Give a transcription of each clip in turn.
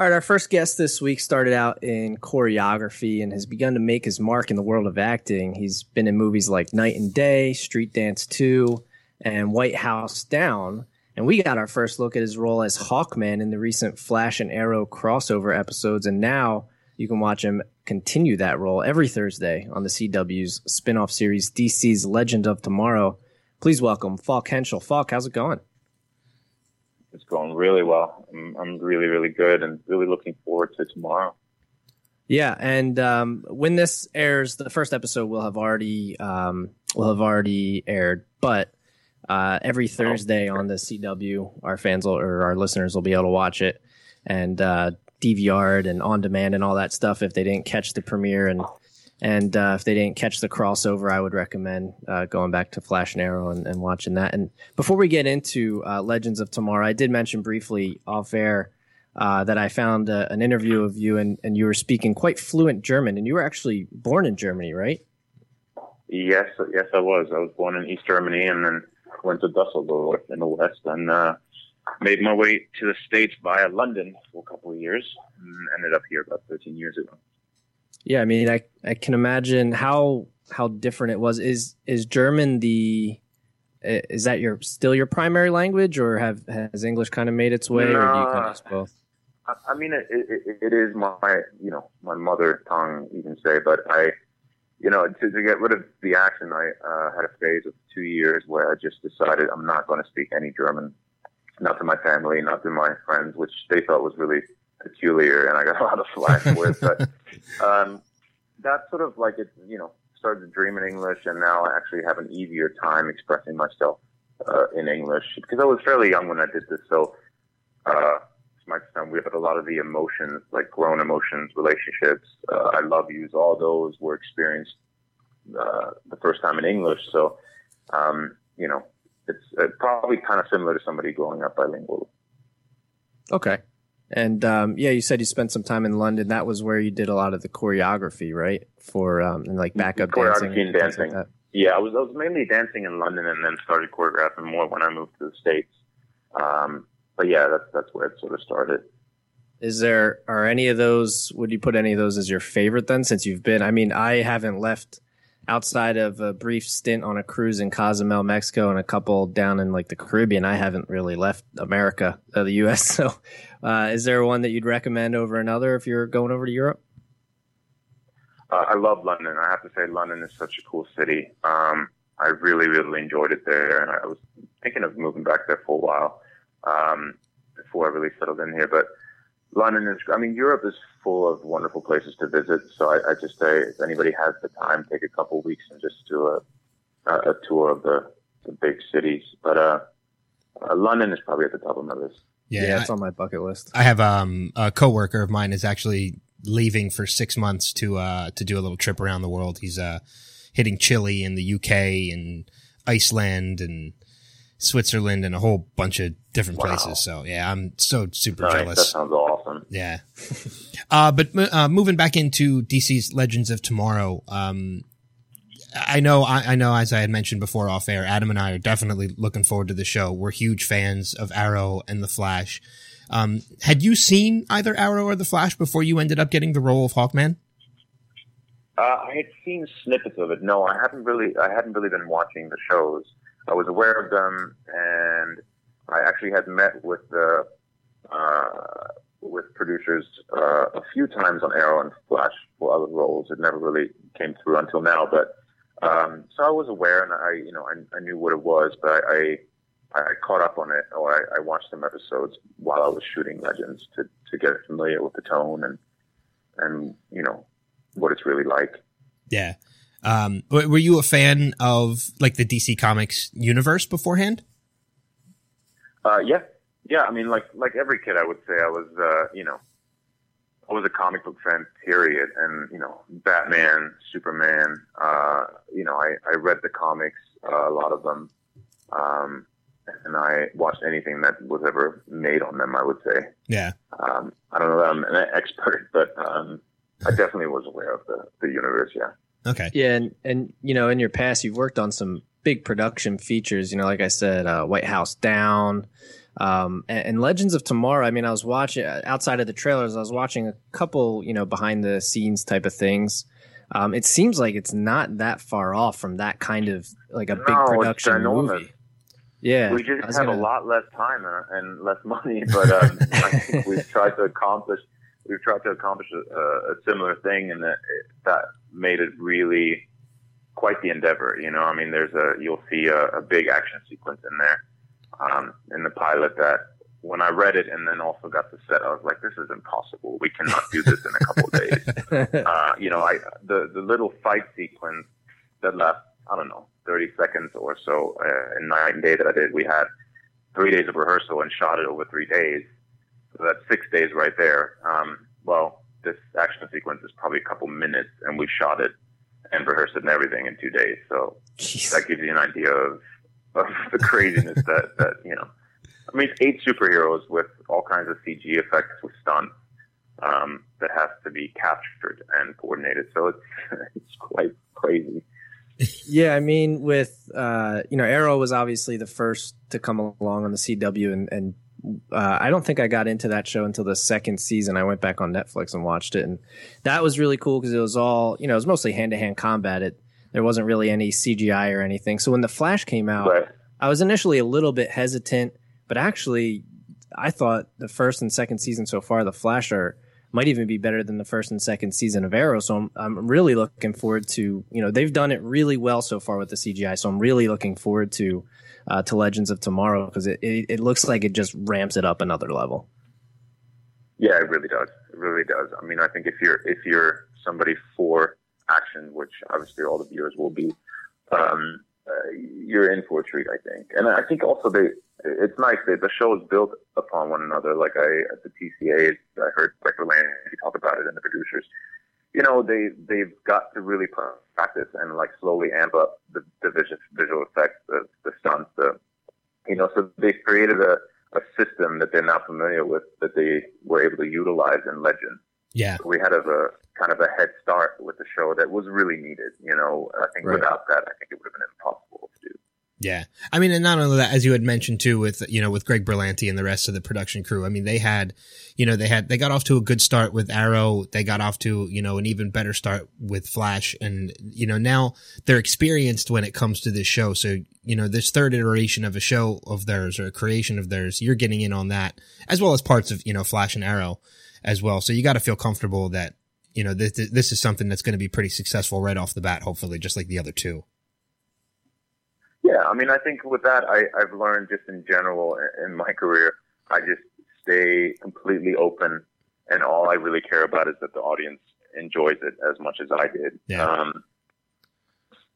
All right, our first guest this week started out in choreography and has begun to make his mark in the world of acting. He's been in movies like Knight and Day, Street Dance 2, and White House Down. And we got our first look at his role as Hawkman in the recent Flash and Arrow crossover episodes. And now you can watch him continue that role every Thursday on the CW's spin off series, DC's Legend of Tomorrow. Please welcome Falk Hentschel. Falk, how's it going? It's going really well. I'm, I'm really, really good and really looking forward to tomorrow. Yeah, and um, when this airs, the first episode will have already um, will have already aired. But uh, every Thursday on the CW, our fans will, or our listeners will be able to watch it and uh, DVR and on demand and all that stuff if they didn't catch the premiere. And and uh, if they didn't catch the crossover, I would recommend uh, going back to Flash and Arrow and, and, watching that. And before we get into uh, Legends of Tomorrow, I did mention briefly off air uh, that I found uh, an interview of you and, and you were speaking quite fluent German. And you were actually born in Germany, right? Yes, yes, I was. I was born in East Germany and then went to Dusseldorf in the West and uh, made my way to the States via London for a couple of years and ended up here about 13 years ago. Yeah, I mean, I I can imagine how how different it was. Is is German the is that your still your primary language, or have has English kind of made its way, no, or do you kind of use both? I mean, it, it, it is my you know my mother tongue, you can say, but I you know to, to get rid of the accent, I uh, had a phase of two years where I just decided I'm not going to speak any German, not to my family, not to my friends, which they thought was really peculiar, and I got a lot of flack for it. But um, that sort of like it, you know, started to dream in English, and now I actually have an easier time expressing myself uh, in English because I was fairly young when I did this. So, uh, my son, we have a lot of the emotions, like grown emotions, relationships. Uh, I love yous, all those were experienced uh, the first time in English. So, um, you know, it's uh, probably kind of similar to somebody growing up bilingual. Okay. And um, yeah, you said you spent some time in London. That was where you did a lot of the choreography, right? For um, and like backup choreography dancing, and dancing. Like yeah, I was I was mainly dancing in London, and then started choreographing more when I moved to the states. Um, but yeah, that's that's where it sort of started. Is there are any of those? Would you put any of those as your favorite then? Since you've been, I mean, I haven't left outside of a brief stint on a cruise in Cozumel, Mexico, and a couple down in like the Caribbean, I haven't really left America, uh, the U.S. So, uh, is there one that you'd recommend over another if you're going over to Europe? Uh, I love London. I have to say, London is such a cool city. Um, I really, really enjoyed it there, and I was thinking of moving back there for a while um, before I really settled in here. But London is, I mean, Europe is full of wonderful places to visit. So I, I just say if anybody has the time, take a couple weeks and just do a, a, a tour of the, the big cities. But, uh, uh, London is probably at the top of my list. Yeah, yeah it's I, on my bucket list. I have um, a coworker of mine is actually leaving for six months to uh, to do a little trip around the world. He's uh, hitting Chile and the UK and Iceland and Switzerland and a whole bunch of different wow. places. So yeah, I'm so super nice. jealous. That sounds awesome. Yeah. uh, but uh, moving back into DC's Legends of Tomorrow, um, I know, I, I, know, as I had mentioned before off air, Adam and I are definitely looking forward to the show. We're huge fans of Arrow and the Flash. Um, had you seen either Arrow or the Flash before you ended up getting the role of Hawkman? Uh, I had seen snippets of it. No, I hadn't really. I hadn't really been watching the shows. I was aware of them, and I actually had met with the uh, with producers uh, a few times on Arrow and Flash for other roles. It never really came through until now, but um, so I was aware, and I you know I, I knew what it was, but I, I, I caught up on it, or I, I watched some episodes while I was shooting Legends to to get familiar with the tone and and you know what it's really like. Yeah. Um, were you a fan of like the DC Comics universe beforehand? Uh, yeah, yeah. I mean, like like every kid, I would say I was, uh, you know, I was a comic book fan. Period. And you know, Batman, Superman. Uh, you know, I I read the comics, uh, a lot of them, um, and I watched anything that was ever made on them. I would say. Yeah. Um, I don't know that I'm an expert, but um, I definitely was aware of the the universe. Yeah. Okay. Yeah, and and you know, in your past, you've worked on some big production features. You know, like I said, uh, White House Down, Um, and, and, Legends of Tomorrow, I mean, I was watching outside of the trailers, I was watching a couple, you know, behind the scenes type of things. Um, it seems like it's not that far off from that kind of like a big production movie. Yeah, we just have gonna... a lot less time and less money, but um, I think we've tried to accomplish we've tried to accomplish a, a similar thing, and that that made it really quite the endeavor. You know, I mean, there's a you'll see a, a big action sequence in there um, in the pilot that when I read it and then also got the set, I was like, this is impossible. We cannot do this in a couple of days. uh, you know, I the the little fight sequence that left I don't know 30 seconds or so uh, in nine day that I did, we had three days of rehearsal and shot it over three days. So that's six days right there. Um, well, this action sequence is probably a couple minutes, and we shot it and rehearsed it and everything in two days. So Jeez. that gives you an idea of, of the craziness that, that, you know, I mean, it's eight superheroes with all kinds of CG effects with stunts, um, that has to be captured and coordinated. So it's, it's quite crazy. yeah, I mean, with uh, you know, Arrow was obviously the first to come along on the CW, and, and uh, I don't think I got into that show until the second season. I went back on Netflix and watched it, and that was really cool because it was all you know, it was mostly hand to hand combat. It there wasn't really any CGI or anything. So when the Flash came out, right. I was initially a little bit hesitant, but actually, I thought the first and second season so far, the Flash are might even be better than the first and second season of Arrow. So I'm, I'm really looking forward to, you know, they've done it really well so far with the CGI. So I'm really looking forward to, uh, to Legends of Tomorrow because it, it, it looks like it just ramps it up another level. Yeah, it really does. It really does. I mean, I think if you're, if you're somebody for action, which obviously all the viewers will be, um, uh, you're in for a treat, I think. And I think also they, it's nice that the show is built upon one another. Like I, at the TCA, I heard Greg Berlanti talk about it and the producers. You know, they, they've got to really practice and like slowly amp up the, the visual, visual effects, the, the stunts, the, you know, so they've created a, a system that they're not familiar with that they were able to utilize in Legend. Yeah. So we had a, a kind of a head start with the show that was really needed. You know, I think right. without that, I think it would have been impossible to do. Yeah. I mean, and not only that, as you had mentioned too, with, you know, with Greg Berlanti and the rest of the production crew, I mean, they had, you know, they had, they got off to a good start with Arrow. They got off to, you know, an even better start with Flash. And, you know, now they're experienced when it comes to this show. So, you know, this third iteration of a show of theirs or a creation of theirs, you're getting in on that as well as parts of, you know, Flash and Arrow as well. So you got to feel comfortable that, you know, this, this is something that's going to be pretty successful right off the bat, hopefully, just like the other two. Yeah, I mean, I think with that, I, I've learned just in general in my career, I just stay completely open, and all I really care about is that the audience enjoys it as much as I did. Yeah. Um,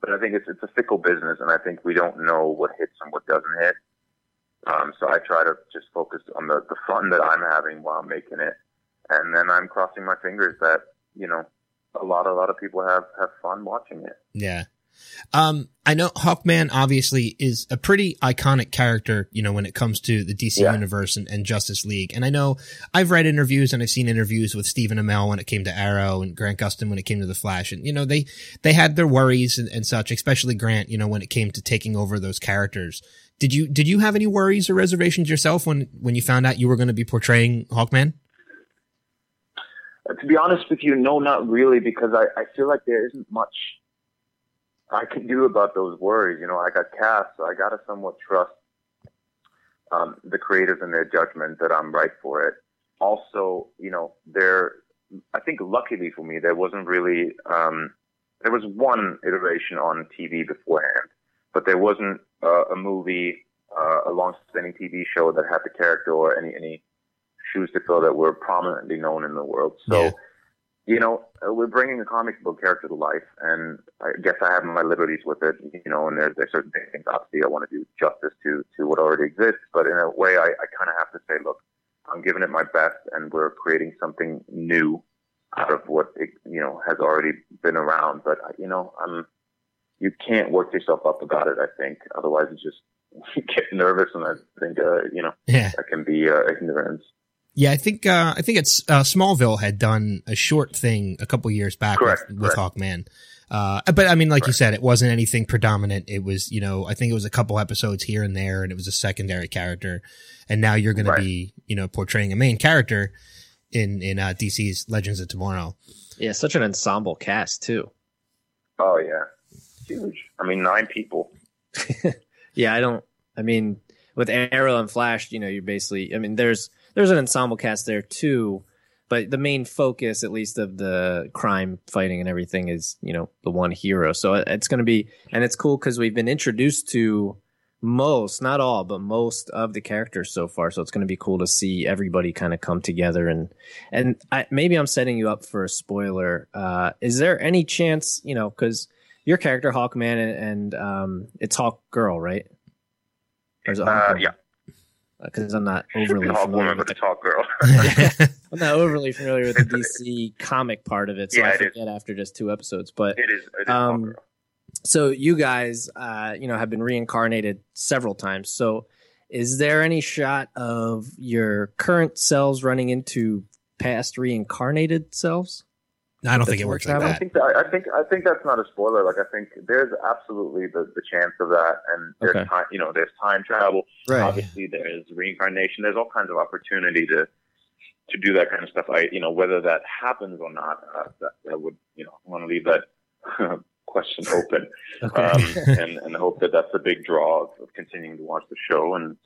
but I think it's it's a fickle business, and I think we don't know what hits and what doesn't hit. Um, so I try to just focus on the, the fun that I'm having while making it, and then I'm crossing my fingers that you know a lot a lot of people have have fun watching it. Yeah. Um, I know Hawkman obviously is a pretty iconic character, you know, when it comes to the DC yeah. universe and, and, Justice League. And I know I've read interviews and I've seen interviews with Stephen Amell when it came to Arrow and Grant Gustin when it came to the Flash. And, you know, they, they had their worries and, and such, especially Grant, you know, when it came to taking over those characters. Did you, did you have any worries or reservations yourself when, when you found out you were going to be portraying Hawkman? Uh, to be honest with you, no, not really, because I, I feel like there isn't much I can do about those worries. You know, I got cast, so I got to somewhat trust um, the creators and their judgment that I'm right for it. Also, you know, there, I think luckily for me, there wasn't really, um, there was one iteration on TV beforehand, but there wasn't uh, a movie, uh, a long-standing TV show that had the character or any, any shoes to fill that we're prominently known in the world. So, yeah you know, uh, we're bringing a comic book character to life, and I guess I have my liberties with it, you know, and there's, there's certain things, obviously, I want to do justice to, to what already exists, but in a way, I, I kind of have to say, look, I'm giving it my best, and we're creating something new out of what, it, you know, has already been around, but, you know, I'm, you can't work yourself up about it, I think, otherwise you just get nervous, and I think, uh, you know, yeah. that can be uh, ignorance. Yeah, I think uh, I think it's uh, Smallville had done a short thing a couple years back correct, with, with correct. Hawkman. Uh, but I mean, like right. you said, it wasn't anything predominant. It was, you know, I think it was a couple episodes here and there, and it was a secondary character. And now you're going right. to be, you know, portraying a main character in in uh, DC's Legends of Tomorrow. Yeah, such an ensemble cast too. Oh yeah, huge. I mean, nine people. yeah, I don't. I mean, with Arrow and Flash, you know, you're basically. I mean, there's there's an ensemble cast there too, but the main focus, at least of the crime fighting and everything, is you know the one hero. So it's going to be, and it's cool because we've been introduced to most, not all, but most of the characters so far. So it's going to be cool to see everybody kind of come together and and I, maybe I'm setting you up for a spoiler. Uh, is there any chance, you know, because your character Hawkman and, and um, it's Hawk Girl, right? Or is it Hawk uh, yeah because I'm not overly Hawk familiar with the Talk Girl. I'm not overly familiar with the DC comic part of it, so yeah, I forget after just two episodes. But it is. It is um, so you guys, uh, you know, have been reincarnated several times. So is there any shot of your current selves running into past reincarnated selves? I don't think it works like that. I think that, I think I think that's not a spoiler. Like I think there's absolutely the, the chance of that, and there's okay. time. You know, there's time travel. Right. Obviously, there's reincarnation. There's all kinds of opportunity to to do that kind of stuff. I, you know, whether that happens or not, uh, that, that would, you know, I want to leave that question open, okay. um, and and hope that that's a big draw of, of continuing to watch the show. And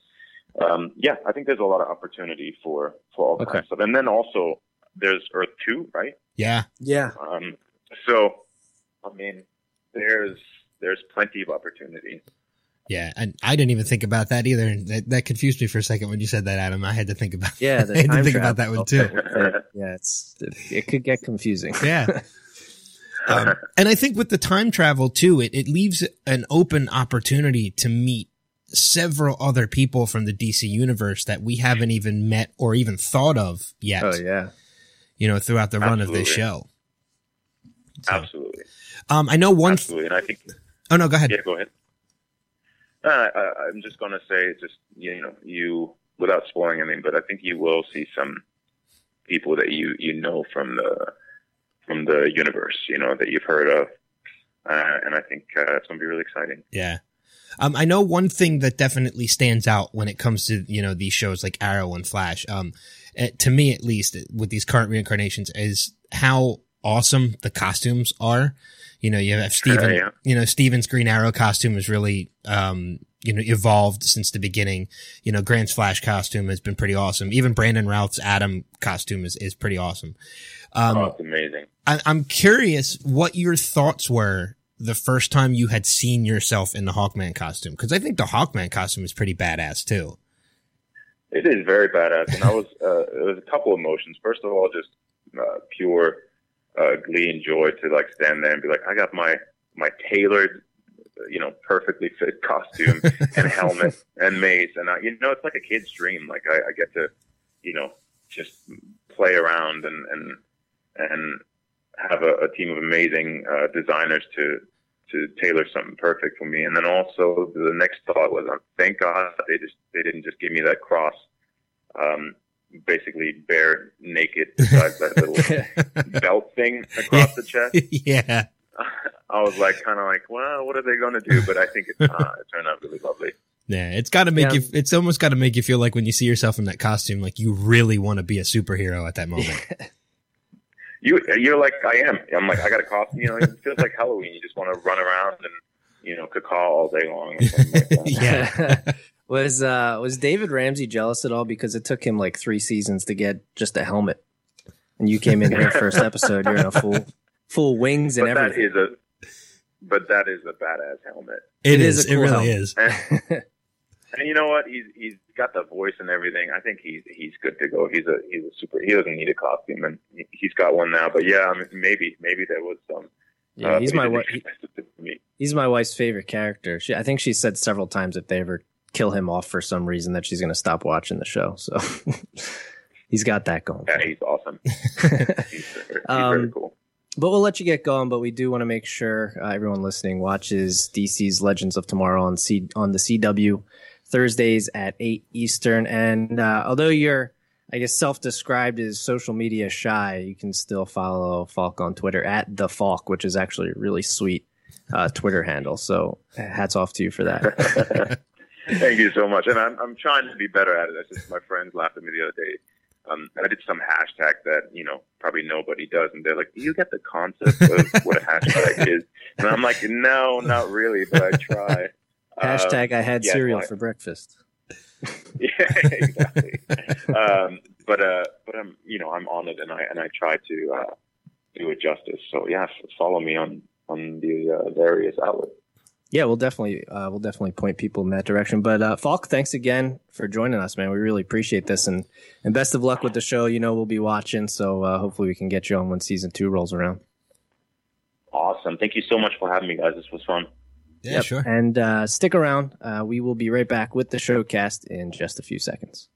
um, yeah, I think there's a lot of opportunity for for all okay. kinds of stuff. And then also there's Earth Two, right? Yeah, yeah. Um, so, I mean, there's there's plenty of opportunity. Yeah, and I didn't even think about that either. That, that confused me for a second when you said that, Adam. I had to think about. Yeah, I had to think about that one too. yeah, it's it could get confusing. Yeah. Um, and I think with the time travel too, it, it leaves an open opportunity to meet several other people from the DC universe that we haven't even met or even thought of yet. Oh yeah you know, throughout the Absolutely. run of this show. So, Absolutely. Um, I know one. Absolutely, and I think. Oh no, go ahead. Yeah, go ahead. Uh, I, I'm just going to say, just you know, you without spoiling anything, but I think you will see some people that you you know from the from the universe, you know, that you've heard of, uh, and I think uh, it's going to be really exciting. Yeah. Um, I know one thing that definitely stands out when it comes to you know these shows like Arrow and Flash. Um, to me at least, with these current reincarnations, is how awesome the costumes are. You know, you have Steven, yeah. you know, Steven's Green Arrow costume is really, um, you know, evolved since the beginning. You know, Grant's Flash costume has been pretty awesome. Even Brandon Routh's Atom costume is, is pretty awesome. Um, oh, amazing. I, I'm curious what your thoughts were the first time you had seen yourself in the Hawkman costume. Cause I think the Hawkman costume is pretty badass too. It is very badass, and I was uh, it was a couple of emotions. First of all, just uh, pure uh, glee and joy to like stand there and be like, I got my my tailored, you know, perfectly fit costume and helmet and mace, and I, you know, it's like a kid's dream. Like I, I get to, you know, just play around and and and have a, a team of amazing uh, designers to to tailor something perfect for me. And then also the next thought was, um, thank God they just they didn't just give me that cross, um, basically bare naked besides that little belt thing across the chest. Yeah. I was like, kind of like, well, what are they going to do? But I think it, uh, it turned out really lovely. Yeah, it's got to make yeah. you. It's almost got to make you feel like when you see yourself in that costume, like you really want to be a superhero at that moment. you you're like I am. I'm like I got a costume. You know, it feels like Halloween. You just want to run around and you know cacaw all day long. Like yeah. was uh was David Ramsey jealous at all because it took him like three seasons to get just a helmet, and you came in here first episode. You're in a full full wings and but everything. That is a but that is a badass helmet. it, it is. is cool it really helmet. is. And, and you know what? He's he's got the voice and everything. I think he's he's good to go. He's a he's a super. He doesn't need a costume, and he's got one now. But yeah, I mean, maybe maybe there was some. Yeah, uh, he's my wife. He's my wife's favorite character. She, I think she said several times if they ever kill him off for some reason that she's going to stop watching the show. So he's got that going. Yeah, he's awesome. he's, he's um, very cool. But we'll let you get going. But we do want to make sure uh, everyone listening watches DC's Legends of Tomorrow on C on the CW Thursdays at 8 Eastern. And uh, although you're I guess self-described as social media shy, you can still follow Falk on Twitter at the Falk, which is actually a really sweet uh, Twitter handle. So hats off to you for that. Thank you so much. And I'm I'm trying to be better at it. That's just my friends laughed at me the other day. Um, I did some hashtag that you know probably nobody does, and they're like, "Do you get the concept of what a hashtag is?" And I'm like, "No, not really, but I try." Hashtag um, I had yeah, cereal for breakfast. yeah, exactly. um, but uh, but I'm you know I'm on it, and I and I try to uh, do it justice. So yeah, follow me on on the uh, various outlets. Yeah, we'll definitely uh, we'll definitely point people in that direction. But uh, Falk, thanks again for joining us, man. We really appreciate this, and and best of luck with the show. You know we'll be watching, so uh, hopefully we can get you on when season two rolls around. Awesome! Thank you so much for having me, guys. This was fun. Yeah, yep. sure. And uh, stick around. Uh, we will be right back with the showcast in just a few seconds.